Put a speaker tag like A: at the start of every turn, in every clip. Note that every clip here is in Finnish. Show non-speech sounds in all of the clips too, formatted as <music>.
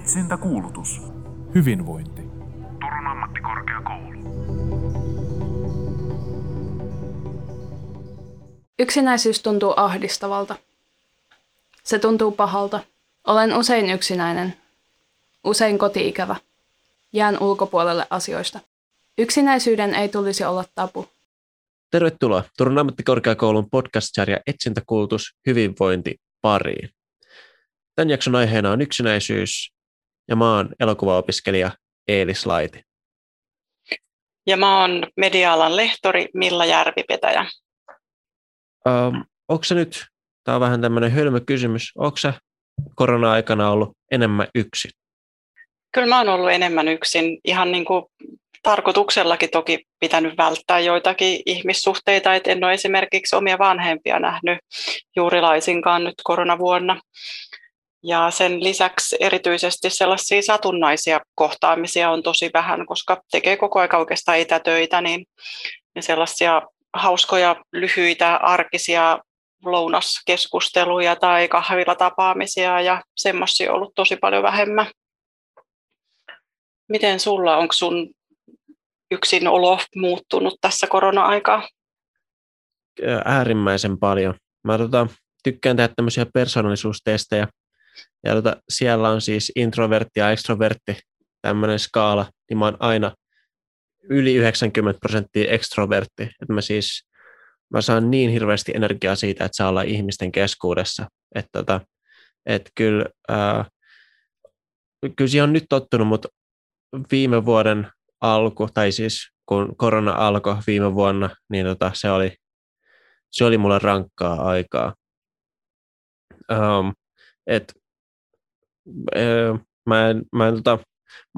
A: Etsintäkuulutus.
B: Hyvinvointi.
A: Turun ammattikorkeakoulu.
C: Yksinäisyys tuntuu ahdistavalta. Se tuntuu pahalta. Olen usein yksinäinen. Usein kotiikävä. Jään ulkopuolelle asioista. Yksinäisyyden ei tulisi olla tabu.
D: Tervetuloa Turun ammattikorkeakoulun podcast-sarja Etsintäkuulutus hyvinvointi pariin. Tämän jakson aiheena on yksinäisyys ja mä oon elokuvaopiskelija Eelis Laiti.
E: Ja mä oon media-alan lehtori Milla Järvipetäjä.
D: Um, onko se nyt, tämä on vähän tämmöinen hölmö kysymys, onko se korona-aikana ollut enemmän yksin?
E: Kyllä mä oon ollut enemmän yksin, ihan niin kuin tarkoituksellakin toki pitänyt välttää joitakin ihmissuhteita, että en ole esimerkiksi omia vanhempia nähnyt juuri laisinkaan nyt koronavuonna. Ja sen lisäksi erityisesti sellaisia satunnaisia kohtaamisia on tosi vähän, koska tekee koko aika oikeastaan etätöitä, niin, niin sellaisia hauskoja, lyhyitä, arkisia lounaskeskusteluja tai kahvilatapaamisia ja semmoisia on ollut tosi paljon vähemmän. Miten sulla, onko sun yksinolo muuttunut tässä korona-aikaa?
D: Äärimmäisen paljon. Mä tota, tykkään tehdä tämmöisiä persoonallisuustestejä. Ja tota, siellä on siis introvertti ja extrovertti tämmöinen skaala, niin mä oon aina yli 90 prosenttia extrovertti. Että mä siis mä saan niin hirveästi energiaa siitä, että saa olla ihmisten keskuudessa. Että tota, et kyllä, ää, kyllä siihen on nyt tottunut, mutta viime vuoden alku, tai siis kun korona alkoi viime vuonna, niin tota, se, oli, se oli mulle rankkaa aikaa. Um, et, äh, mä, en, mä, en, tota,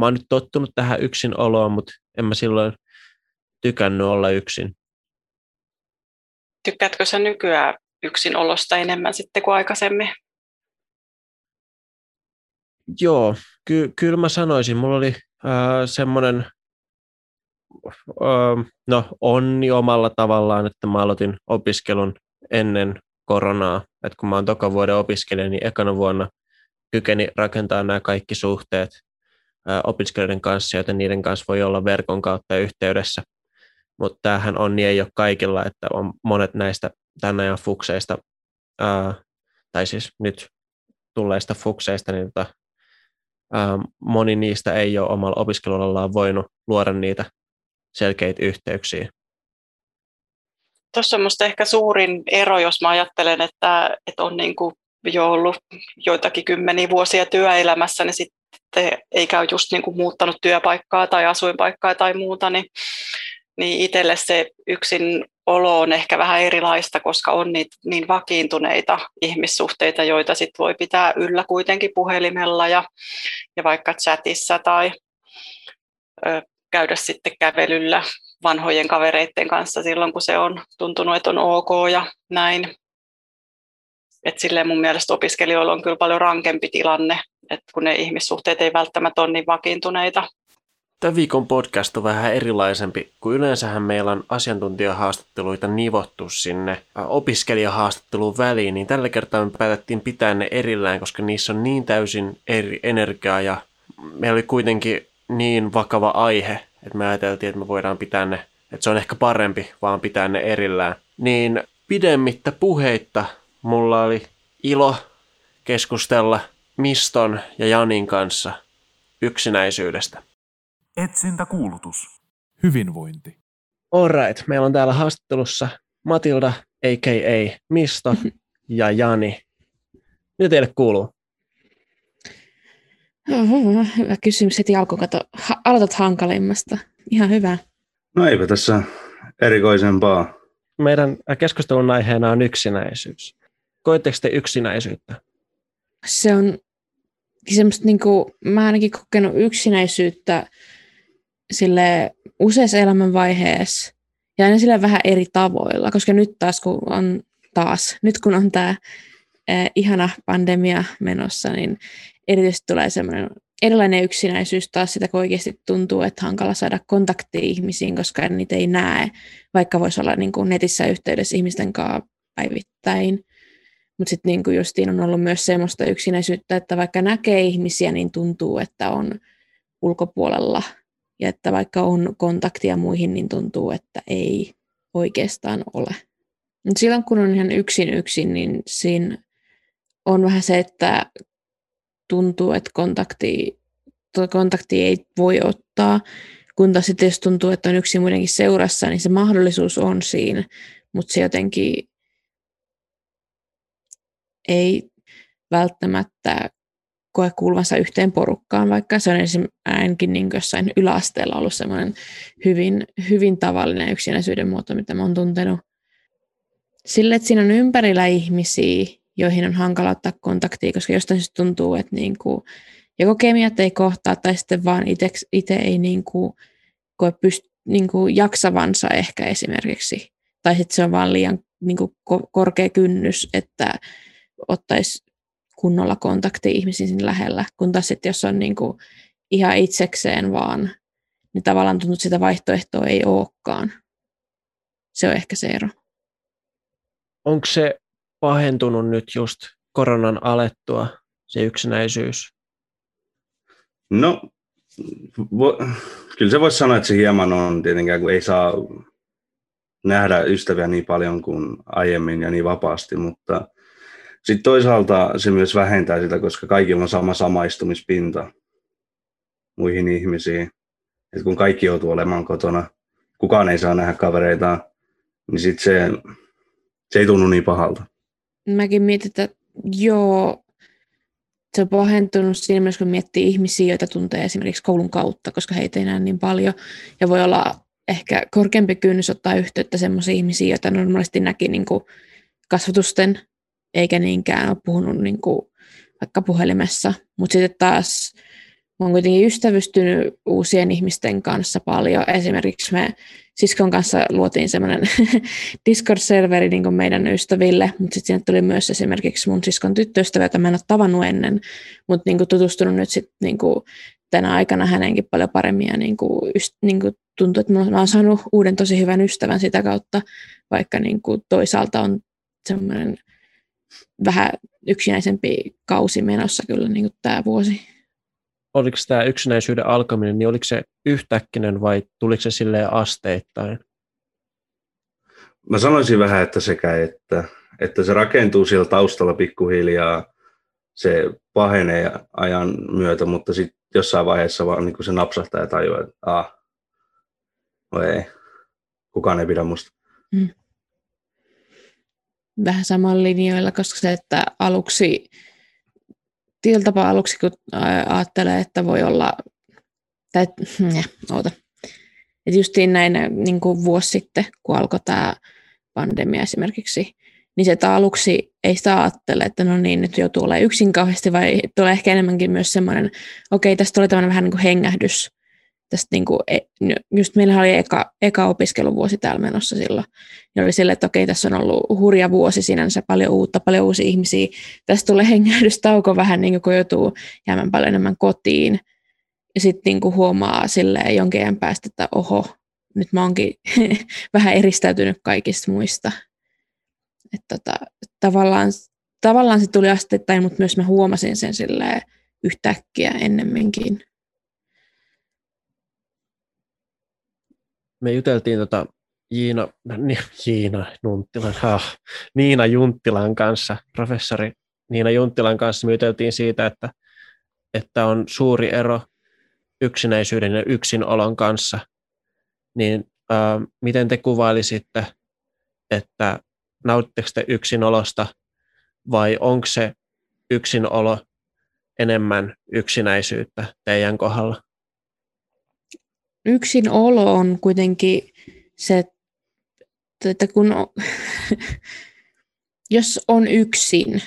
D: mä oon nyt tottunut tähän yksin oloon, mutta en mä silloin tykännyt olla yksin.
E: Tykkäätkö sä nykyään yksin olosta enemmän sitten kuin aikaisemmin?
D: Joo, ky- kyllä mä sanoisin. Mulla oli äh, semmoinen no onni omalla tavallaan, että mä aloitin opiskelun ennen koronaa. Että kun mä oon toka vuoden opiskelija, niin ekana vuonna kykeni rakentaa nämä kaikki suhteet opiskelijoiden kanssa, joten niiden kanssa voi olla verkon kautta yhteydessä. Mutta tämähän onni ei ole kaikilla, että on monet näistä tämän ajan fukseista, ää, tai siis nyt tulleista fukseista, niin tota, ää, moni niistä ei ole omalla opiskelualallaan voinut luoda niitä selkeitä yhteyksiä.
E: Tuossa on minusta ehkä suurin ero, jos mä ajattelen, että, että on niin kuin jo ollut joitakin kymmeniä vuosia työelämässä, niin sitten ei käy just niin kuin muuttanut työpaikkaa tai asuinpaikkaa tai muuta, niin, niin itselle se yksin olo on ehkä vähän erilaista, koska on niitä niin vakiintuneita ihmissuhteita, joita sit voi pitää yllä kuitenkin puhelimella ja, ja vaikka chatissa tai ö, käydä sitten kävelyllä vanhojen kavereiden kanssa silloin, kun se on tuntunut, että on ok ja näin. Et silleen mun mielestä opiskelijoilla on kyllä paljon rankempi tilanne, että kun ne ihmissuhteet ei välttämättä ole niin vakiintuneita.
D: Tämän viikon podcast on vähän erilaisempi, kun yleensähän meillä on asiantuntijahaastatteluita nivottu sinne opiskelijahaastatteluun väliin, niin tällä kertaa me päätettiin pitää ne erillään, koska niissä on niin täysin eri energiaa ja meillä oli kuitenkin niin vakava aihe, että me ajateltiin, että me voidaan pitää ne, että se on ehkä parempi vaan pitää ne erillään. Niin pidemmittä puheitta mulla oli ilo keskustella Miston ja Janin kanssa yksinäisyydestä.
A: Etsintäkuulutus.
B: Hyvinvointi.
D: Alright, meillä on täällä haastattelussa Matilda, a.k.a. Misto <laughs> ja Jani. Mitä teille kuuluu?
F: Hyvä kysymys heti alkuun. Kato, ha- aloitat hankalimmasta. Ihan hyvä.
G: No eipä tässä erikoisempaa.
D: Meidän keskustelun aiheena on yksinäisyys. Koetteko te yksinäisyyttä?
F: Se on semmoista, niin kuin, mä ainakin kokenut yksinäisyyttä sille useassa elämänvaiheessa ja aina sille vähän eri tavoilla, koska nyt taas kun on taas, nyt kun on tämä eh, ihana pandemia menossa, niin erityisesti tulee semmoinen erilainen yksinäisyys taas sitä, kun oikeasti tuntuu, että hankala saada kontaktia ihmisiin, koska niitä ei näe, vaikka voisi olla niin kuin netissä yhteydessä ihmisten kanssa päivittäin. Mutta sitten niinku justiin on ollut myös semmoista yksinäisyyttä, että vaikka näkee ihmisiä, niin tuntuu, että on ulkopuolella. Ja että vaikka on kontaktia muihin, niin tuntuu, että ei oikeastaan ole. Mut silloin kun on ihan yksin yksin, niin siinä on vähän se, että tuntuu, että kontakti, kontakti ei voi ottaa, kun taas sitten jos tuntuu, että on yksin muidenkin seurassa, niin se mahdollisuus on siinä, mutta se jotenkin ei välttämättä koe kuuluvansa yhteen porukkaan, vaikka se on esimerkiksi ainakin niin jossain yläasteella ollut semmoinen hyvin, hyvin tavallinen yksinäisyyden muoto, mitä mä oon tuntenut. Sille, että siinä on ympärillä ihmisiä, joihin on hankala ottaa kontaktia, koska jostain syystä tuntuu, että niin kuin, joko kemiat ei kohtaa tai sitten vaan itse ei niin kuin, koe pyst, niin kuin jaksavansa ehkä esimerkiksi. Tai sitten se on vaan liian niin kuin, korkea kynnys, että ottaisi kunnolla kontakti ihmisiin lähellä, kun taas sitten jos on niin kuin ihan itsekseen vaan, niin tavallaan tuntuu, että sitä vaihtoehtoa ei olekaan. Se on ehkä se ero.
D: Onko se pahentunut nyt just koronan alettua, se yksinäisyys?
G: No, vo, kyllä se voisi sanoa, että se hieman on tietenkään, kun ei saa nähdä ystäviä niin paljon kuin aiemmin ja niin vapaasti, mutta sitten toisaalta se myös vähentää sitä, koska kaikilla on sama samaistumispinta muihin ihmisiin. Et kun kaikki joutuu olemaan kotona, kukaan ei saa nähdä kavereita, niin sitten se, se ei tunnu niin pahalta.
F: Mäkin mietin, että joo, se on pahentunut siinä myös, kun miettii ihmisiä, joita tuntee esimerkiksi koulun kautta, koska heitä ei näe niin paljon. Ja voi olla ehkä korkeampi kynnys ottaa yhteyttä sellaisiin ihmisiin, joita normaalisti näki niin kuin kasvatusten eikä niinkään ole puhunut niin kuin vaikka puhelimessa. Mutta sitten taas oon kuitenkin ystävystynyt uusien ihmisten kanssa paljon. Esimerkiksi me siskon kanssa luotiin semmoinen <laughs> Discord-serveri niin meidän ystäville, mutta sitten sinne tuli myös esimerkiksi mun siskon tyttöystävä, jota mä en ole tavannut ennen, mutta niin tutustunut nyt sitten niin tänä aikana hänenkin paljon paremmin ja niin kuin, niin kuin tuntuu, että mä oon saanut uuden tosi hyvän ystävän sitä kautta, vaikka niin kuin toisaalta on semmoinen vähän yksinäisempi kausi menossa kyllä niin kuin tämä vuosi.
D: Oliko tämä yksinäisyyden alkaminen, niin oliko se yhtäkkinen vai tuliko se silleen asteittain?
G: Mä sanoisin vähän, että sekä että, että se rakentuu siellä taustalla pikkuhiljaa, se pahenee ajan myötä, mutta sitten jossain vaiheessa vaan niin se napsahtaa ja tajuaa, että ah, no ei, kukaan ei pidä musta. Mm
F: vähän samalla linjoilla, koska se, että aluksi, tietyllä tapaa aluksi, kun ajattelee, että voi olla, tai, ja, oota, että justiin näin niin kuin vuosi sitten, kun alkoi tämä pandemia esimerkiksi, niin se, että aluksi ei sitä ajattele, että no niin, nyt joutuu olemaan yksin kauheasti, vai tulee ehkä enemmänkin myös semmoinen, okei, okay, tästä tulee tämmöinen vähän niin kuin hengähdys, tästä niin kuin, e, just meillä oli eka, eka opiskeluvuosi täällä menossa silloin. Ja oli silleen, että okei, tässä on ollut hurja vuosi sinänsä, paljon uutta, paljon uusia ihmisiä. Tästä tulee hengähdystauko vähän, niin kuin, kun joutuu jäämään paljon enemmän kotiin. Ja sitten niin kuin huomaa silleen jonkin ajan päästä, että oho, nyt mä oonkin <laughs> vähän eristäytynyt kaikista muista. Että tota, tavallaan, tavallaan se tuli asteittain, mutta myös mä huomasin sen silleen yhtäkkiä ennemminkin.
D: Me juteltiin tota Jiina, Jiina Junttilan, ah, Niina Junttilan kanssa, professori Niina Junttilan kanssa, me juteltiin siitä, että, että on suuri ero yksinäisyyden ja yksinolon kanssa, niin ää, miten te kuvailisitte, että nautitteko te yksinolosta vai onko se yksinolo enemmän yksinäisyyttä teidän kohdalla?
F: Yksin olo on kuitenkin se, että kun on, <laughs> jos on yksin,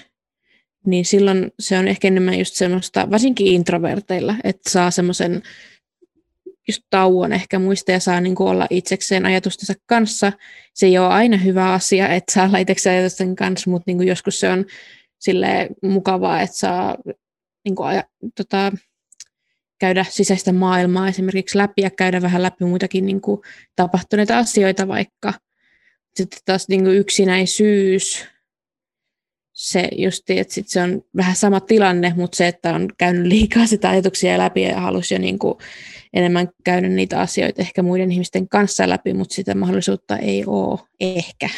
F: niin silloin se on ehkä enemmän just semmoista, varsinkin introverteilla, että saa semmoisen just tauon ehkä muista ja saa niin olla itsekseen ajatustensa kanssa. Se ei ole aina hyvä asia, että saa olla itsekseen ajatusten kanssa, mutta niin joskus se on sille mukavaa, että saa niin kuin aja, tota, käydä sisäistä maailmaa esimerkiksi läpi ja käydä vähän läpi muitakin niin kuin tapahtuneita asioita vaikka. Sitten taas niin kuin yksinäisyys, se justi, että sit se on vähän sama tilanne, mutta se, että on käynyt liikaa sitä ajatuksia läpi ja halusi jo niin kuin enemmän käydä niitä asioita ehkä muiden ihmisten kanssa läpi, mutta sitä mahdollisuutta ei ole ehkä.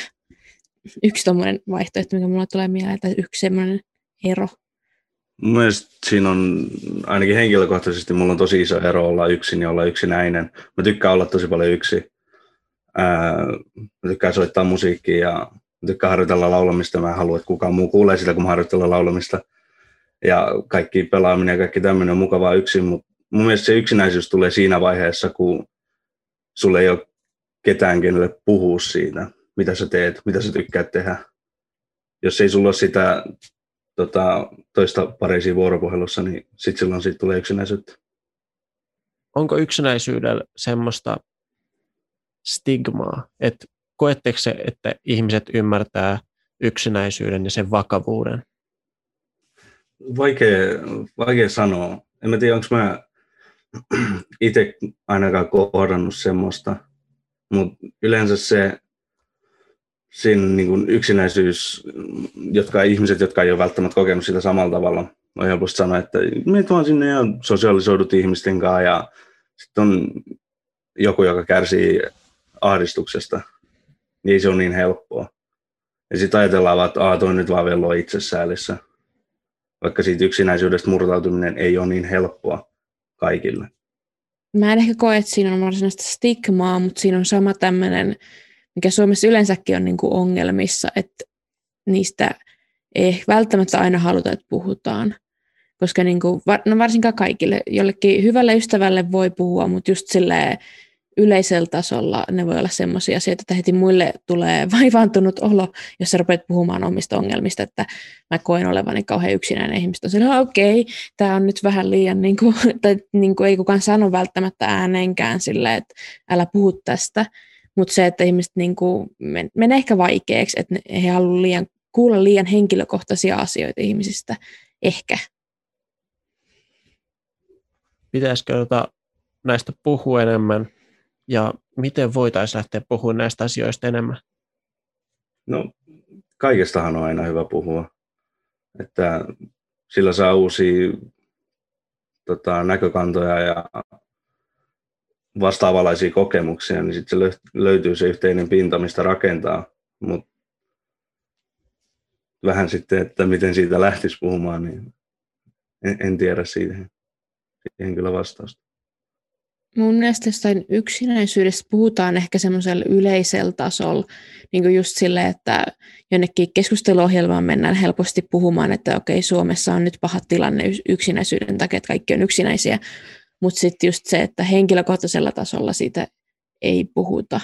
F: Yksi tuommoinen vaihtoehto, mikä mulla tulee mieleen, tai yksi semmoinen ero.
G: Mun mielestä siinä on, ainakin henkilökohtaisesti, mulla on tosi iso ero olla yksin ja olla yksinäinen. Mä tykkään olla tosi paljon yksi. Mä tykkään soittaa musiikkia ja mä tykkään harjoitella laulamista. Mä en halua, että kukaan muu kuulee sitä, kun mä harjoittelen laulamista. Ja kaikki pelaaminen ja kaikki tämmöinen on mukavaa yksin, mutta mun mielestä se yksinäisyys tulee siinä vaiheessa, kun sulle ei ole ketään, kenelle puhua siitä, mitä sä teet, mitä sä tykkäät tehdä. Jos ei sulla ole sitä tota, toista pareisiin vuoropuhelussa, niin sitten silloin siitä tulee yksinäisyyttä.
D: Onko yksinäisyydellä semmoista stigmaa, että koetteko se, että ihmiset ymmärtää yksinäisyyden ja sen vakavuuden?
G: Vaikea, vaikea sanoa. En mä tiedä, onko mä <clears throat> itse ainakaan kohdannut semmoista, mutta yleensä se siinä niin kuin yksinäisyys, jotka ihmiset, jotka ei ole välttämättä kokenut sitä samalla tavalla, on helposti sanoa, että menet vaan sinne ja sosiaalisoidut ihmisten kanssa ja sitten on joku, joka kärsii ahdistuksesta, niin ei se ole niin helppoa. Ja sitten ajatellaan vaan, että toi nyt vaan vello itsesäälissä. Vaikka siitä yksinäisyydestä murtautuminen ei ole niin helppoa kaikille.
F: Mä en ehkä koe, että siinä on varsinaista stigmaa, mutta siinä on sama tämmöinen, mikä Suomessa yleensäkin on niin kuin ongelmissa, että niistä ei välttämättä aina haluta, että puhutaan. Koska niin kuin, no varsinkaan kaikille, jollekin hyvälle ystävälle voi puhua, mutta just silleen, yleisellä tasolla ne voi olla sellaisia asioita, että heti muille tulee <laughs> vaivaantunut olo, jos sä rupeat puhumaan omista ongelmista, että mä koen olevani kauhean yksinäinen ihmistä. On okei, okay, tämä on nyt vähän liian, niin kuin, <laughs> tai niin kuin ei kukaan sano välttämättä ääneenkään sille, että älä puhu tästä, mutta se, että ihmiset niin kuin, menee ehkä vaikeaksi, että he haluavat liian, kuulla liian henkilökohtaisia asioita ihmisistä, ehkä.
D: Pitäisikö tota näistä puhua enemmän ja miten voitaisiin lähteä puhumaan näistä asioista enemmän?
G: No, kaikestahan on aina hyvä puhua. Että sillä saa uusia tota, näkökantoja ja vastaavalaisia kokemuksia, niin sitten löytyy se yhteinen pinta, mistä rakentaa. Mutta vähän sitten, että miten siitä lähtisi puhumaan, niin en, en tiedä siihen, siihen kyllä vastausta.
F: Mun mielestä jostain yksinäisyydestä puhutaan ehkä semmoisella yleisellä tasolla, niin kuin just sille, että jonnekin keskusteluohjelmaan mennään helposti puhumaan, että okei, Suomessa on nyt paha tilanne yksinäisyyden takia, että kaikki on yksinäisiä, mutta sitten just se, että henkilökohtaisella tasolla siitä ei puhuta,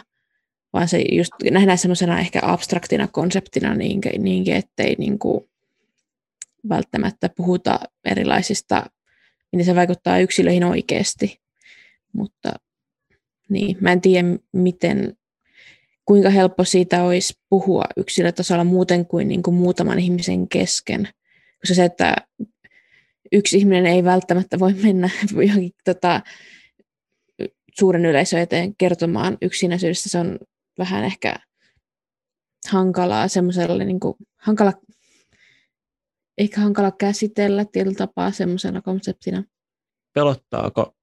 F: vaan se just nähdään semmoisena ehkä abstraktina konseptina niinkin, niinkin ettei kuin välttämättä puhuta erilaisista, niin se vaikuttaa yksilöihin oikeasti mutta niin, mä en tiedä, miten, kuinka helppo siitä olisi puhua yksilötasolla muuten kuin, niin kuin muutaman ihmisen kesken. Koska se, että yksi ihminen ei välttämättä voi mennä <laughs> johonkin tota, suuren yleisön eteen kertomaan yksinäisyydestä, se on vähän ehkä hankalaa semmoiselle, niin kuin, hankala, ehkä hankala käsitellä tietyllä tapaa semmoisena konseptina.
D: Pelottaako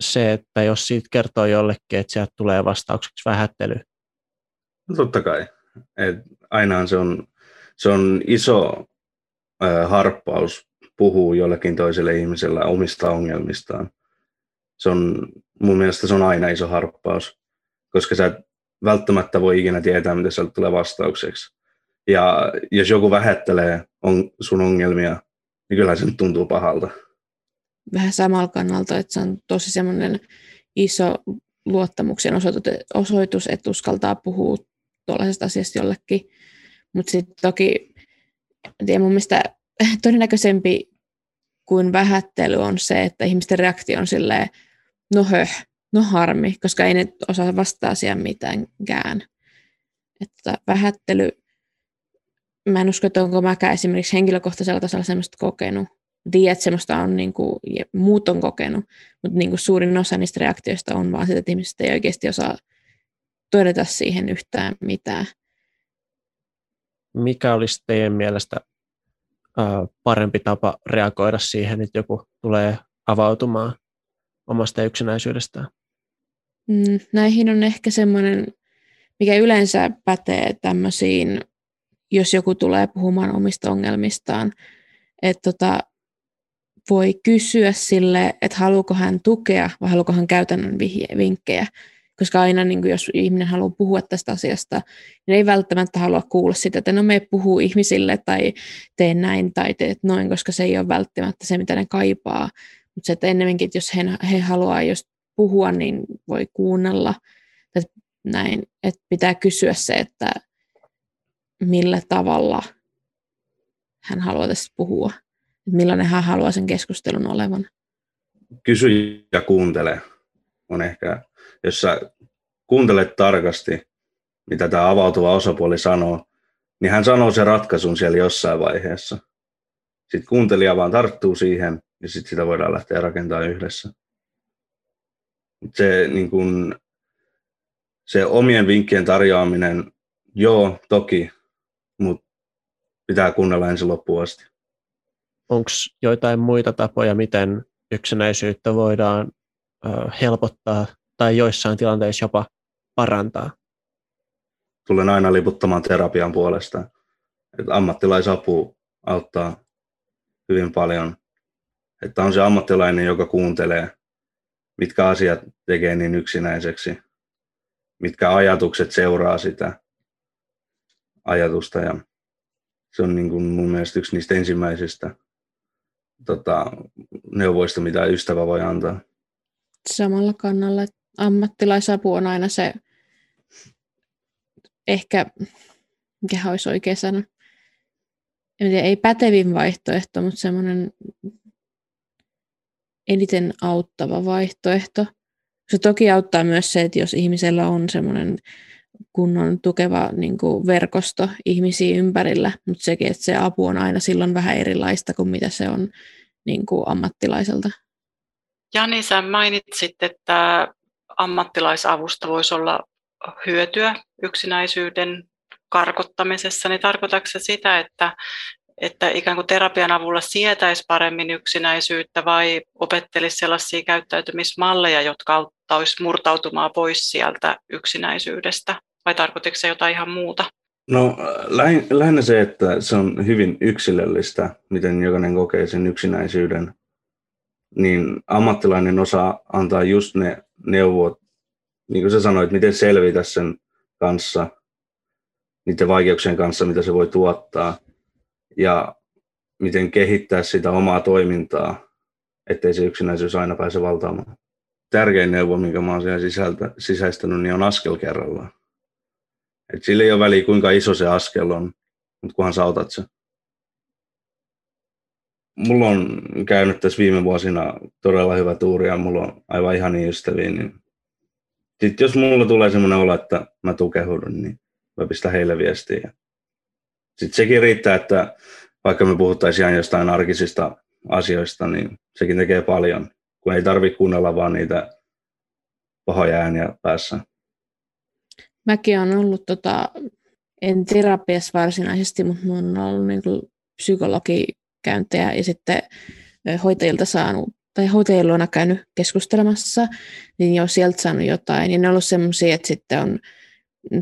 D: se, että jos siitä kertoo jollekin, että sieltä tulee vastaukseksi vähättely?
G: No totta kai. Et ainahan se on, se on iso äh, harppaus puhuu jollekin toiselle ihmiselle omista ongelmistaan. Se on, mun mielestä se on aina iso harppaus, koska sä et välttämättä voi ikinä tietää, mitä sieltä tulee vastaukseksi. Ja jos joku vähättelee on, sun ongelmia, niin kyllä se nyt tuntuu pahalta
F: vähän samalla kannalta, että se on tosi semmoinen iso luottamuksen osoitus, että uskaltaa puhua tuollaisesta asiasta jollekin. Mutta sitten toki, tiedä, mun mielestä <laughs> todennäköisempi kuin vähättely on se, että ihmisten reaktio on silleen, no höh, no harmi, koska ei ne osaa vastaa asiaan mitäänkään. Että vähättely, mä en usko, että onko mäkään esimerkiksi henkilökohtaisella tasolla semmoista kokenut, tiedän, että semmoista on niin kuin, muut on kokenut, mutta niin kuin suurin osa niistä reaktioista on vaan sitä, että ihmiset ei oikeasti osaa todeta siihen yhtään mitään.
D: mikä olisi teidän mielestä parempi tapa reagoida siihen, että joku tulee avautumaan omasta yksinäisyydestään?
F: Mm, näihin on ehkä semmoinen, mikä yleensä pätee tämmöisiin, jos joku tulee puhumaan omista ongelmistaan, että tota, voi kysyä sille, että haluuko hän tukea vai haluuko hän käytännön vinkkejä. Koska aina, niin kuin jos ihminen haluaa puhua tästä asiasta, niin ei välttämättä halua kuulla sitä, että no me puhuu ihmisille tai tee näin tai teet noin, koska se ei ole välttämättä se, mitä ne kaipaa. Mutta se, että ennemminkin, että jos he, he haluaa jos puhua, niin voi kuunnella. Että näin, että pitää kysyä se, että millä tavalla hän haluaa tästä puhua. Että millainen hän haluaa sen keskustelun olevan.
G: Kysy ja kuuntele on ehkä, jos sä kuuntelet tarkasti, mitä tämä avautuva osapuoli sanoo, niin hän sanoo sen ratkaisun siellä jossain vaiheessa. Sitten kuuntelija vaan tarttuu siihen ja sitten sitä voidaan lähteä rakentamaan yhdessä. Se, niin kun, se omien vinkkien tarjoaminen, joo, toki, mutta pitää kuunnella ensin loppuun asti.
D: Onko joitain muita tapoja, miten yksinäisyyttä voidaan helpottaa tai joissain tilanteissa jopa parantaa?
G: Tulen aina liputtamaan terapian puolesta. Että ammattilaisapu auttaa hyvin paljon. Että on se ammattilainen, joka kuuntelee, mitkä asiat tekee niin yksinäiseksi, mitkä ajatukset seuraa sitä ajatusta. Ja se on niin kuin mun mielestä yksi niistä ensimmäisistä tota, neuvoista, mitä ystävä voi antaa.
F: Samalla kannalla, että ammattilaisapu on aina se ehkä, mikä olisi oikea sana, en tiedä, ei pätevin vaihtoehto, mutta semmoinen eniten auttava vaihtoehto. Se toki auttaa myös se, että jos ihmisellä on semmoinen kunnon tukeva niin kuin verkosto ihmisiä ympärillä, mutta sekin, että se apu on aina silloin vähän erilaista kuin mitä se on niin kuin ammattilaiselta.
E: Jani, sä mainitsit, että ammattilaisavusta voisi olla hyötyä yksinäisyyden karkottamisessa, niin tarkoitatko se sitä, että, että ikään kuin terapian avulla sietäisi paremmin yksinäisyyttä vai opettelisi sellaisia käyttäytymismalleja, jotka auttaisi murtautumaan pois sieltä yksinäisyydestä? Vai tarkoitiko se jotain ihan muuta?
G: No lähinnä se, että se on hyvin yksilöllistä, miten jokainen kokee sen yksinäisyyden. Niin ammattilainen osaa antaa just ne neuvot, niin kuin sä sanoit, miten selvitä sen kanssa, niiden vaikeuksien kanssa, mitä se voi tuottaa, ja miten kehittää sitä omaa toimintaa, ettei se yksinäisyys aina pääse valtaamaan. Tärkein neuvo, minkä mä oon siellä sisältä, sisäistänyt, niin on askel kerrallaan. Et sillä ei ole väliä, kuinka iso se askel on, mutta kunhan sä otat se. Mulla on käynyt tässä viime vuosina todella hyvä tuuri ja mulla on aivan ihan niin ystäviä, niin sitten jos mulla tulee semmoinen olo, että mä tukehdun, niin mä pistän heille viestiä. Sitten sekin riittää, että vaikka me puhuttaisiin jostain arkisista asioista, niin sekin tekee paljon, kun ei tarvitse kuunnella vaan niitä pahoja ääniä päässä.
F: Mäkin olen ollut, tota, en terapiassa varsinaisesti, mutta minulla on ollut niin psykologikäyntejä ja sitten hoitajilta saanut tai hoitajien luona käynyt keskustelemassa, niin jo sieltä saanut jotain. Ja ne on ollut semmoisia, että sitten on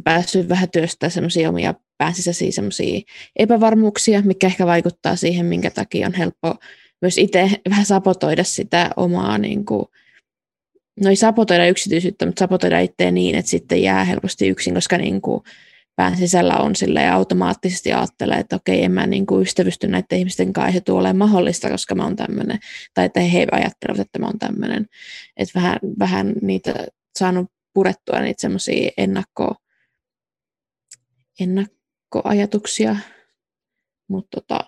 F: päässyt vähän työstää semmoisia omia pääsisäisiä semmoisia epävarmuuksia, mikä ehkä vaikuttaa siihen, minkä takia on helppo myös itse <laughs> vähän sapotoida sitä omaa, niin kuin, no ei sapotoida yksityisyyttä, mutta sapotoida itseä niin, että sitten jää helposti yksin, koska niin kuin, pään sisällä on sille automaattisesti ajattelee, että okei, en mä niin kuin ystävysty näiden ihmisten kanssa, se tulee mahdollista, koska mä oon tämmöinen, tai että he ajattelevat, että mä oon tämmöinen. Että vähän, vähän niitä saanut purettua niitä semmoisia ennakko, ennakkoajatuksia, mutta tota,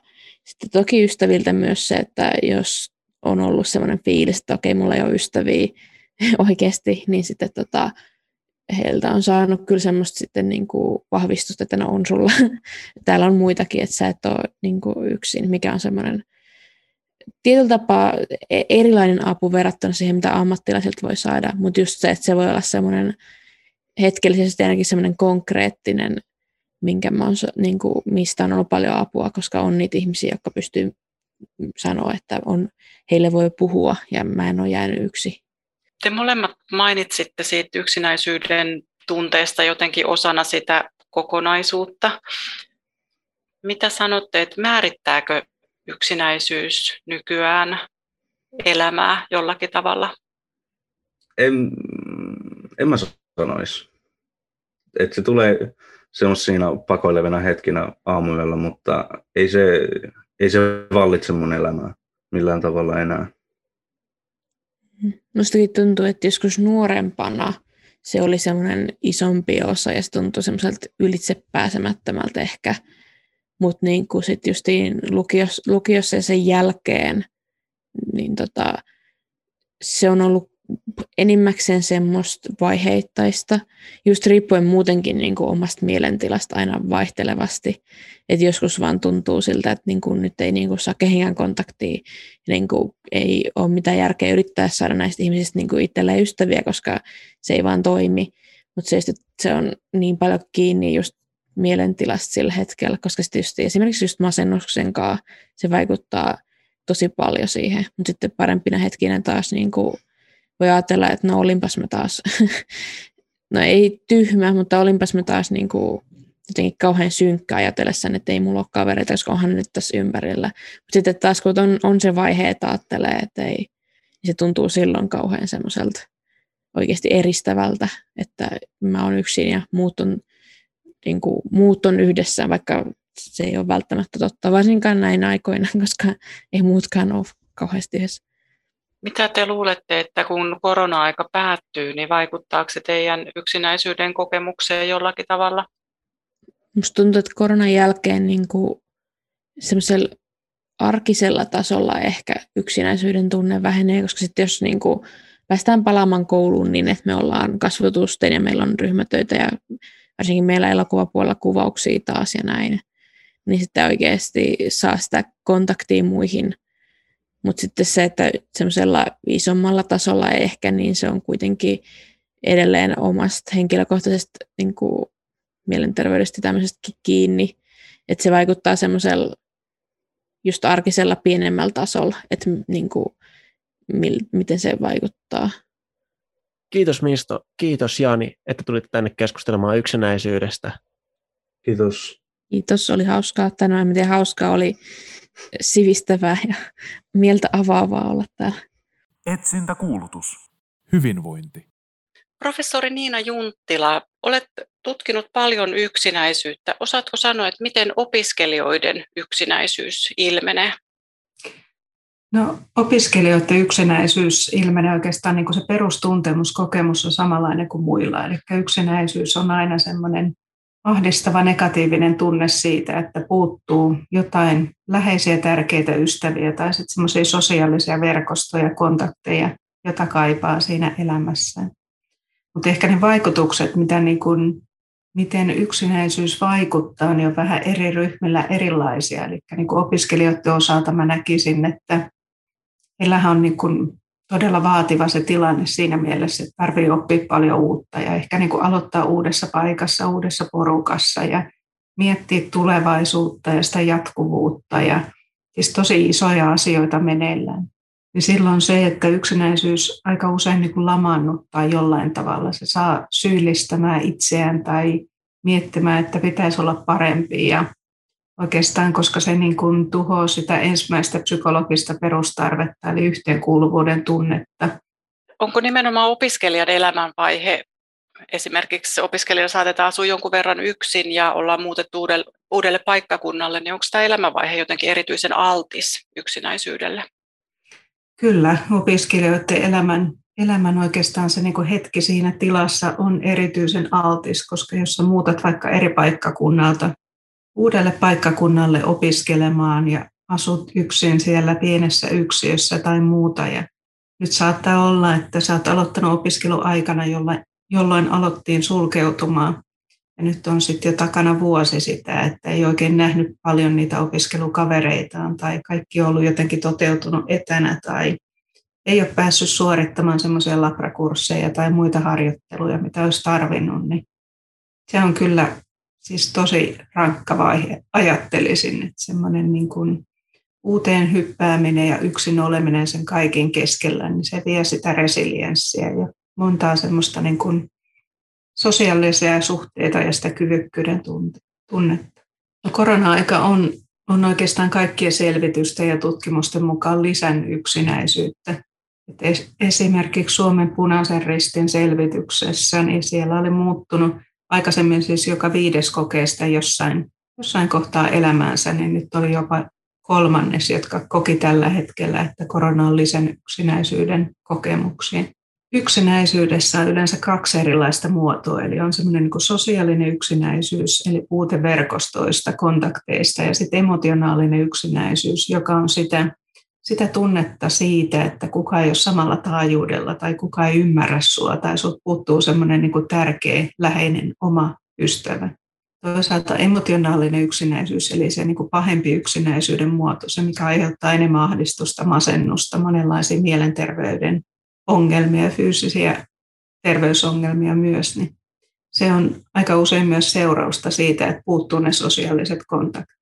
F: sitten toki ystäviltä myös se, että jos on ollut semmoinen fiilis, että okei, mulla ei ole ystäviä <laughs> oikeasti, niin sitten tota, heiltä on saanut kyllä semmoista sitten niin kuin vahvistusta, että no on sulla. <laughs> Täällä on muitakin, että sä et ole niin kuin yksin, mikä on semmoinen tietyllä tapaa e- erilainen apu verrattuna siihen, mitä ammattilaisilta voi saada, mutta just se, että se voi olla semmoinen hetkellisesti ainakin semmoinen konkreettinen minkä mä oon, niin kuin, mistä on ollut paljon apua, koska on niitä ihmisiä, jotka pystyy sanoa, että on, heille voi puhua ja mä en ole jäänyt yksi.
E: Te molemmat mainitsitte siitä yksinäisyyden tunteesta jotenkin osana sitä kokonaisuutta. Mitä sanotte, että määrittääkö yksinäisyys nykyään elämää jollakin tavalla?
G: En, en mä sanoisi. Että se tulee semmoisina pakoilevina hetkinä aamuyöllä, mutta ei se, ei se vallitse mun elämää millään tavalla enää.
F: Mustakin tuntuu, että joskus nuorempana se oli semmoinen isompi osa ja se tuntui semmoiselta ylitse pääsemättömältä ehkä. Mutta niin kuin sitten justiin lukios, lukiossa ja sen jälkeen, niin tota, se on ollut enimmäkseen semmoista vaiheittaista, just riippuen muutenkin niin kuin omasta mielentilasta aina vaihtelevasti. Että joskus vaan tuntuu siltä, että niin kuin nyt ei niin kuin saa kehenkään kontaktia, niin kuin ei ole mitään järkeä yrittää saada näistä ihmisistä niin kuin itselleen ystäviä, koska se ei vaan toimi. Mutta se, se on niin paljon kiinni just mielentilasta sillä hetkellä, koska just, esimerkiksi just masennuksen kanssa se vaikuttaa tosi paljon siihen, mutta sitten parempina hetkinä taas niin kuin voi ajatella, että no olinpas mä taas, <laughs> no ei tyhmä, mutta olinpas mä taas niin kuin jotenkin kauhean synkkä ajatellessa, että ei mulla ole kavereita, koska onhan nyt tässä ympärillä. Mutta sitten taas kun on, on se vaihe, että ajattelee, että ei, niin se tuntuu silloin kauhean semmoiselta oikeasti eristävältä, että mä oon yksin ja muut on, niin kuin, muut on yhdessä, vaikka se ei ole välttämättä totta, varsinkaan näin aikoina, <laughs> koska ei muutkaan ole kauheasti yhdessä.
E: Mitä te luulette, että kun korona-aika päättyy, niin vaikuttaako se teidän yksinäisyyden kokemukseen jollakin tavalla?
F: Musta tuntuu, että koronan jälkeen niin kuin arkisella tasolla ehkä yksinäisyyden tunne vähenee, koska sitten jos niin kuin päästään palaamaan kouluun niin, että me ollaan kasvatusten ja meillä on ryhmätöitä ja varsinkin meillä elokuvapuolella kuvauksia taas ja näin, niin sitten oikeasti saa sitä kontaktia muihin – mutta sitten se, että semmoisella isommalla tasolla ehkä, niin se on kuitenkin edelleen omasta henkilökohtaisesta niin kuin mielenterveydestä tämmöisestä kiinni. Että se vaikuttaa semmoisella just arkisella pienemmällä tasolla, että niin kuin, mil, miten se vaikuttaa.
D: Kiitos Misto, kiitos Jani, että tulit tänne keskustelemaan yksinäisyydestä.
G: Kiitos.
F: Kiitos, oli hauskaa tänään. Miten hauskaa oli sivistävää ja mieltä avaavaa olla täällä.
A: Etsintäkuulutus.
B: Hyvinvointi.
E: Professori Niina Junttila, olet tutkinut paljon yksinäisyyttä. Osaatko sanoa, että miten opiskelijoiden yksinäisyys ilmenee?
H: No, opiskelijoiden yksinäisyys ilmenee oikeastaan niin kuin se perustuntemuskokemus on samanlainen kuin muilla. Eli yksinäisyys on aina semmoinen ahdistava negatiivinen tunne siitä, että puuttuu jotain läheisiä tärkeitä ystäviä tai sitten semmoisia sosiaalisia verkostoja, kontakteja, jota kaipaa siinä elämässä. Mutta ehkä ne vaikutukset, mitä niin kun, miten yksinäisyys vaikuttaa, niin on vähän eri ryhmillä erilaisia. Eli niin opiskelijoiden osalta mä näkisin, että heillähän on niin kun todella vaativa se tilanne siinä mielessä, että tarvii oppia paljon uutta ja ehkä niin kuin aloittaa uudessa paikassa, uudessa porukassa ja miettiä tulevaisuutta ja sitä jatkuvuutta ja siis tosi isoja asioita meneillään. Ja silloin se, että yksinäisyys aika usein niin kuin lamaannuttaa jollain tavalla. Se saa syyllistämään itseään tai miettimään, että pitäisi olla parempi ja oikeastaan, koska se niin kuin tuhoaa sitä ensimmäistä psykologista perustarvetta, eli yhteenkuuluvuuden tunnetta.
E: Onko nimenomaan opiskelijan elämänvaihe, esimerkiksi opiskelijana saatetaan asua jonkun verran yksin ja ollaan muutettu uudelle, uudelle paikkakunnalle, niin onko tämä elämänvaihe jotenkin erityisen altis yksinäisyydelle?
H: Kyllä, opiskelijoiden elämän, elämän oikeastaan se niin hetki siinä tilassa on erityisen altis, koska jos sä muutat vaikka eri paikkakunnalta uudelle paikkakunnalle opiskelemaan ja asut yksin siellä pienessä yksiössä tai muuta. Ja nyt saattaa olla, että sä oot aloittanut opiskeluaikana, jolloin, jolloin aloittiin sulkeutumaan. Ja nyt on sitten jo takana vuosi sitä, että ei oikein nähnyt paljon niitä opiskelukavereitaan tai kaikki on ollut jotenkin toteutunut etänä tai ei ole päässyt suorittamaan semmoisia labrakursseja tai muita harjoitteluja, mitä olisi tarvinnut, niin se on kyllä siis tosi rankka vaihe, ajattelisin, että semmoinen niin kuin uuteen hyppääminen ja yksin oleminen sen kaiken keskellä, niin se vie sitä resilienssiä ja montaa semmoista niin kuin sosiaalisia suhteita ja sitä kyvykkyyden tunnetta. No, korona-aika on, on oikeastaan kaikkien selvitysten ja tutkimusten mukaan lisän yksinäisyyttä. Et esimerkiksi Suomen punaisen ristin selvityksessä, niin siellä oli muuttunut aikaisemmin siis joka viides kokeesta jossain, jossain kohtaa elämäänsä, niin nyt oli jopa kolmannes, jotka koki tällä hetkellä, että korona on lisännyt yksinäisyyden kokemuksiin. Yksinäisyydessä on yleensä kaksi erilaista muotoa, eli on semmoinen niin sosiaalinen yksinäisyys, eli puute verkostoista, kontakteista, ja sitten emotionaalinen yksinäisyys, joka on sitä, sitä tunnetta siitä, että kuka ei ole samalla taajuudella tai kuka ei ymmärrä sinua tai sinut puuttuu semmoinen niin tärkeä, läheinen oma ystävä. Toisaalta emotionaalinen yksinäisyys, eli se niin kuin pahempi yksinäisyyden muoto, se mikä aiheuttaa enemmän ahdistusta, masennusta, monenlaisia mielenterveyden ongelmia fyysisiä terveysongelmia myös, niin se on aika usein myös seurausta siitä, että puuttuu ne sosiaaliset kontaktit.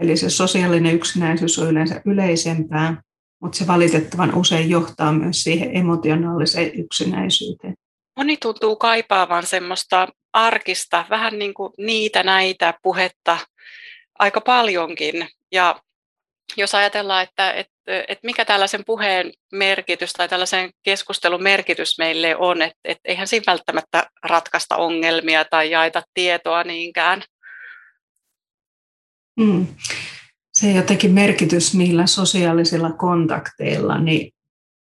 H: Eli se sosiaalinen yksinäisyys on yleensä yleisempää, mutta se valitettavan usein johtaa myös siihen emotionaaliseen yksinäisyyteen.
E: Moni tuntuu kaipaavan semmoista arkista, vähän niin kuin niitä näitä puhetta aika paljonkin. Ja jos ajatellaan, että, että, että mikä tällaisen puheen merkitys tai tällaisen keskustelun merkitys meille on, että, että eihän siinä välttämättä ratkaista ongelmia tai jaeta tietoa niinkään.
H: Mm. Se jotenkin merkitys niillä sosiaalisilla kontakteilla, niin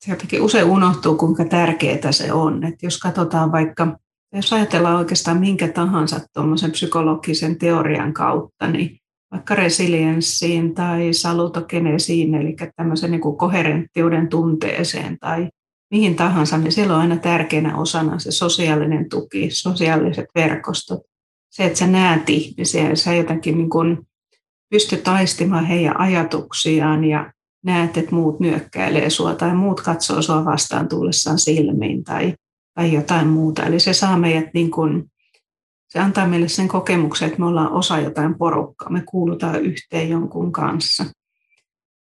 H: se jotenkin usein unohtuu, kuinka tärkeää se on. Että jos katsotaan vaikka, jos ajatellaan oikeastaan minkä tahansa tuommoisen psykologisen teorian kautta, niin vaikka resilienssiin tai salutogenesiin, eli tämmöisen niin kuin koherenttiuden tunteeseen tai mihin tahansa, niin siellä on aina tärkeänä osana se sosiaalinen tuki, sosiaaliset verkostot. Se, että sä näet ihmisiä ja sä jotenkin niin kuin pystyt taistimaan heidän ajatuksiaan ja näet, että muut nyökkäilee sua tai muut katsoo sua vastaan tullessaan silmiin tai, tai jotain muuta. Eli se saa meidät niin kuin se antaa meille sen kokemuksen, että me ollaan osa jotain porukkaa, me kuulutaan yhteen jonkun kanssa.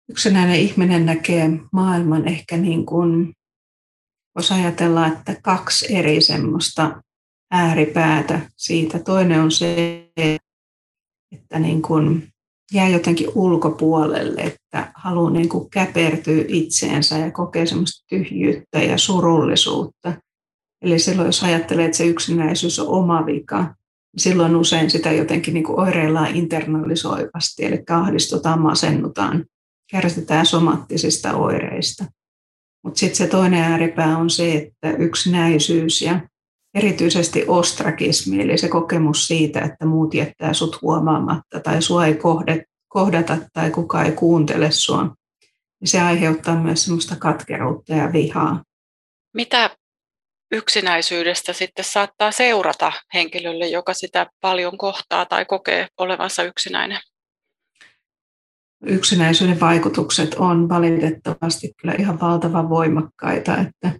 H: Yksinäinen ihminen näkee maailman ehkä niin kuin, voisi ajatella, että kaksi eri semmoista ääripäätä siitä. Toinen on se, että niin kuin jää jotenkin ulkopuolelle, että haluaa niin kuin käpertyä itseensä ja kokee semmoista tyhjyyttä ja surullisuutta. Eli silloin, jos ajattelee, että se yksinäisyys on oma vika, niin silloin usein sitä jotenkin niin kuin oireillaan internalisoivasti, eli ahdistutaan, masennutaan, kärsitään somattisista oireista. Mutta sitten se toinen ääripää on se, että yksinäisyys ja erityisesti ostrakismi, eli se kokemus siitä, että muut jättää sut huomaamatta tai sua ei kohdata tai kukaan ei kuuntele sua, niin se aiheuttaa myös semmoista katkeruutta ja vihaa.
E: Mitä yksinäisyydestä sitten saattaa seurata henkilölle, joka sitä paljon kohtaa tai kokee olevansa yksinäinen?
H: Yksinäisyyden vaikutukset on valitettavasti kyllä ihan valtavan voimakkaita, että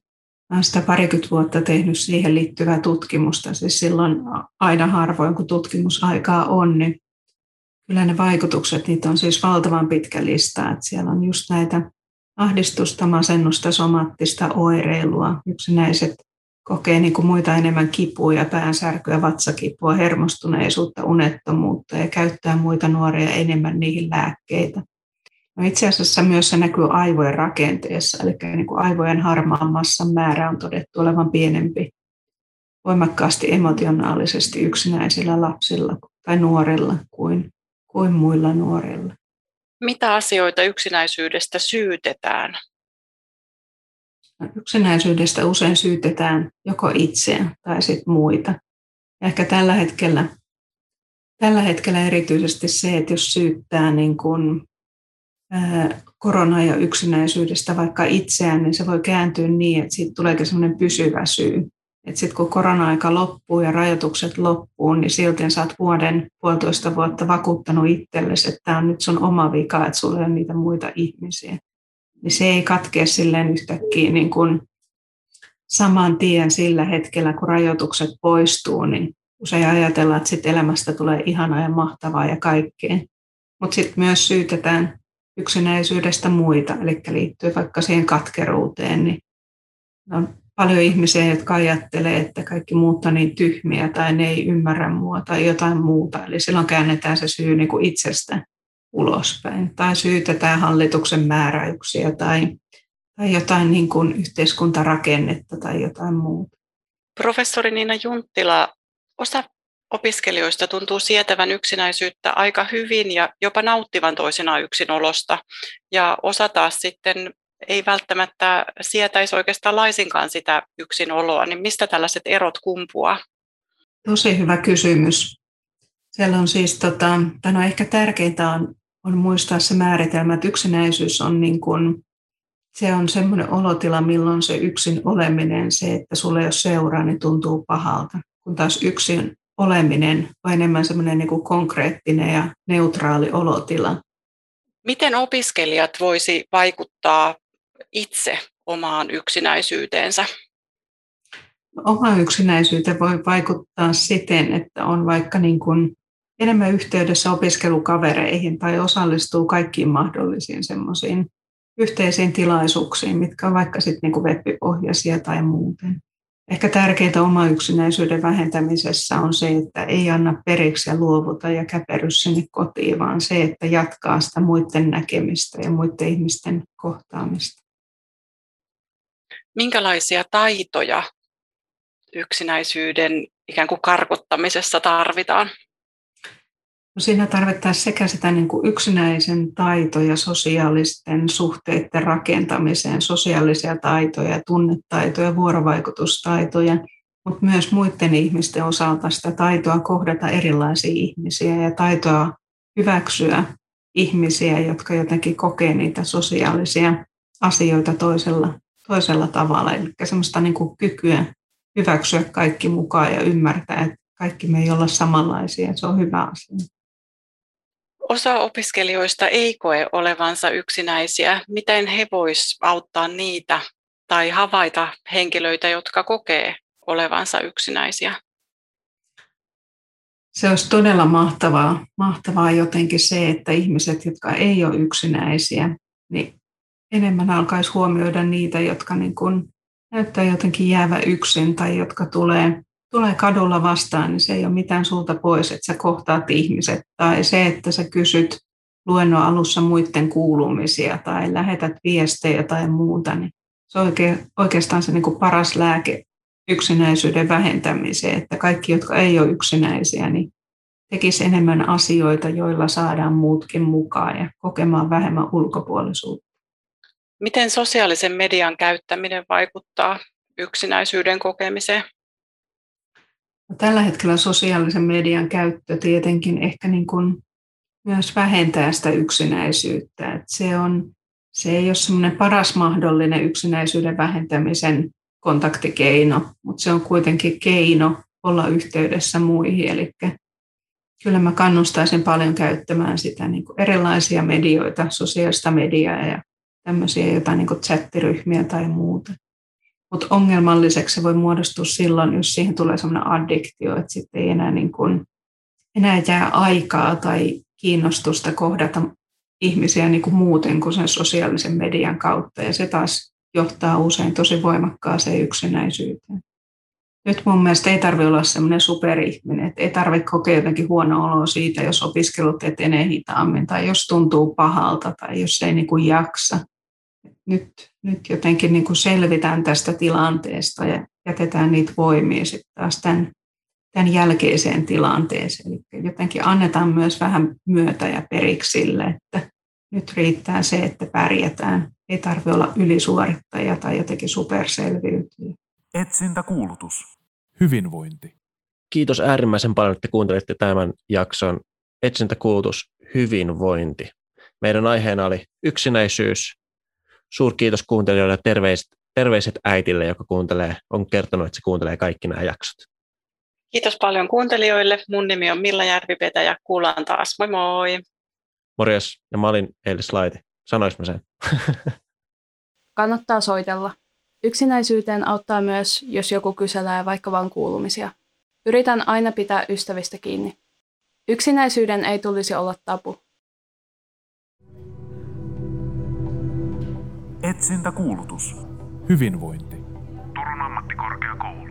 H: olen sitä parikymmentä vuotta tehnyt siihen liittyvää tutkimusta. Siis silloin aina harvoin, kun tutkimusaikaa on, niin kyllä ne vaikutukset, niitä on siis valtavan pitkä lista. Että siellä on just näitä ahdistusta, masennusta, somaattista oireilua, yksinäiset kokee niin kuin muita enemmän kipuja, päänsärkyä, vatsakipua, hermostuneisuutta, unettomuutta ja käyttää muita nuoria enemmän niihin lääkkeitä. No itse asiassa myös se näkyy aivojen rakenteessa, eli niin kuin aivojen harmaan massan määrä on todettu olevan pienempi voimakkaasti emotionaalisesti yksinäisillä lapsilla tai nuorilla kuin, kuin muilla nuorilla.
E: Mitä asioita yksinäisyydestä syytetään?
H: yksinäisyydestä usein syytetään joko itseään tai sitten muita. Ja ehkä tällä hetkellä, tällä hetkellä erityisesti se, että jos syyttää niin kuin, ää, korona- ja yksinäisyydestä vaikka itseään, niin se voi kääntyä niin, että siitä tuleekin semmoinen pysyvä syy. Että sitten kun korona-aika loppuu ja rajoitukset loppuu, niin silti saat vuoden, puolitoista vuotta vakuuttanut itsellesi, että tämä on nyt sun oma vika, että sulla on niitä muita ihmisiä niin se ei katkea silleen yhtäkkiä niin kuin saman tien sillä hetkellä, kun rajoitukset poistuu, niin usein ajatellaan, että sit elämästä tulee ihanaa ja mahtavaa ja kaikkea. Mutta sitten myös syytetään yksinäisyydestä muita, eli liittyy vaikka siihen katkeruuteen, niin on paljon ihmisiä, jotka ajattelee, että kaikki muut on niin tyhmiä tai ne ei ymmärrä mua tai jotain muuta. Eli silloin käännetään se syy niin kuin itsestä ulospäin tai syytetään hallituksen määräyksiä tai, tai jotain niin kuin yhteiskuntarakennetta tai jotain muuta.
E: Professori Niina Junttila, osa opiskelijoista tuntuu sietävän yksinäisyyttä aika hyvin ja jopa nauttivan toisenaan yksinolosta. Ja osa taas sitten ei välttämättä sietäisi oikeastaan laisinkaan sitä yksinoloa, niin mistä tällaiset erot kumpuaa?
H: Tosi hyvä kysymys. Siellä on siis, tota, no ehkä tärkeintä on, on muistaa se määritelmä, että yksinäisyys on niin kuin, se on semmoinen olotila, milloin se yksin oleminen, se, että sulle ei ole seuraa, niin tuntuu pahalta. Kun taas yksin oleminen on enemmän semmoinen niin kuin konkreettinen ja neutraali olotila.
E: Miten opiskelijat voisi vaikuttaa itse omaan yksinäisyyteensä?
H: Oma yksinäisyyteen voi vaikuttaa siten, että on vaikka niin kuin enemmän yhteydessä opiskelukavereihin tai osallistuu kaikkiin mahdollisiin semmoisiin yhteisiin tilaisuuksiin, mitkä on vaikka sitten niin web-pohjaisia tai muuten. Ehkä tärkeintä oma yksinäisyyden vähentämisessä on se, että ei anna periksi ja luovuta ja käpery sinne kotiin, vaan se, että jatkaa sitä muiden näkemistä ja muiden ihmisten kohtaamista.
E: Minkälaisia taitoja yksinäisyyden ikään kuin karkottamisessa tarvitaan?
H: No siinä tarvittaisiin sekä sitä niin kuin yksinäisen taitoja sosiaalisten suhteiden rakentamiseen, sosiaalisia taitoja, tunnetaitoja, vuorovaikutustaitoja, mutta myös muiden ihmisten osalta sitä taitoa kohdata erilaisia ihmisiä ja taitoa hyväksyä ihmisiä, jotka jotenkin kokee niitä sosiaalisia asioita toisella, toisella tavalla. Eli semmoista niin kuin kykyä hyväksyä kaikki mukaan ja ymmärtää, että kaikki me ei olla samanlaisia. Se on hyvä asia.
E: Osa opiskelijoista ei koe olevansa yksinäisiä. Miten he vois auttaa niitä tai havaita henkilöitä, jotka kokee olevansa yksinäisiä?
H: Se olisi todella mahtavaa, mahtavaa jotenkin se, että ihmiset, jotka ei ole yksinäisiä, niin enemmän alkaisi huomioida niitä, jotka niin kuin näyttää jotenkin jäävä yksin tai jotka tulee tulee kadulla vastaan, niin se ei ole mitään sulta pois, että sä kohtaat ihmiset. Tai se, että sä kysyt luennon alussa muiden kuulumisia tai lähetät viestejä tai muuta, niin se on oikeastaan se niin kuin paras lääke yksinäisyyden vähentämiseen, että kaikki, jotka ei ole yksinäisiä, niin tekisi enemmän asioita, joilla saadaan muutkin mukaan ja kokemaan vähemmän ulkopuolisuutta.
E: Miten sosiaalisen median käyttäminen vaikuttaa yksinäisyyden kokemiseen?
H: Tällä hetkellä sosiaalisen median käyttö tietenkin ehkä niin kuin myös vähentää sitä yksinäisyyttä. Että se, on, se ei ole semmoinen paras mahdollinen yksinäisyyden vähentämisen kontaktikeino, mutta se on kuitenkin keino olla yhteydessä muihin. Eli kyllä mä kannustaisin paljon käyttämään sitä niin kuin erilaisia medioita, sosiaalista mediaa ja tämmöisiä jotain niin kuin chattiryhmiä tai muuta. Mutta ongelmalliseksi se voi muodostua silloin, jos siihen tulee sellainen addiktio, että sitten ei enää, niin kuin, enää jää aikaa tai kiinnostusta kohdata ihmisiä niin kuin muuten kuin sen sosiaalisen median kautta. Ja se taas johtaa usein tosi voimakkaaseen yksinäisyyteen. Nyt mun mielestä ei tarvitse olla semmoinen superihminen, että ei tarvitse kokea jotenkin huono oloa siitä, jos opiskelut etenee hitaammin tai jos tuntuu pahalta tai jos ei niin kuin jaksa nyt, nyt jotenkin niin kuin selvitään tästä tilanteesta ja jätetään niitä voimia sitten taas tämän, tämän jälkeiseen tilanteeseen. Eli jotenkin annetaan myös vähän myötä ja periksi sille, että nyt riittää se, että pärjätään. Ei tarvitse olla ylisuorittaja tai jotenkin superselviytyjä.
A: Etsintäkuulutus.
B: Hyvinvointi.
D: Kiitos äärimmäisen paljon, että kuuntelitte tämän jakson Etsintäkuulutus hyvinvointi. Meidän aiheena oli yksinäisyys, suurkiitos kuuntelijoille ja terveiset, terveiset äitille, joka kuuntelee, on kertonut, että se kuuntelee kaikki nämä jaksot.
E: Kiitos paljon kuuntelijoille. Mun nimi on Milla Järvipetä ja kuullaan taas. Moi moi!
D: Morjes, ja mä olin Eilis Laiti. Sanois mä sen? <laughs>
C: Kannattaa soitella. Yksinäisyyteen auttaa myös, jos joku kyselee vaikka vain kuulumisia. Yritän aina pitää ystävistä kiinni. Yksinäisyyden ei tulisi olla tabu.
A: Etsintäkuulutus.
B: Hyvinvointi.
I: Turun ammattikorkeakoulu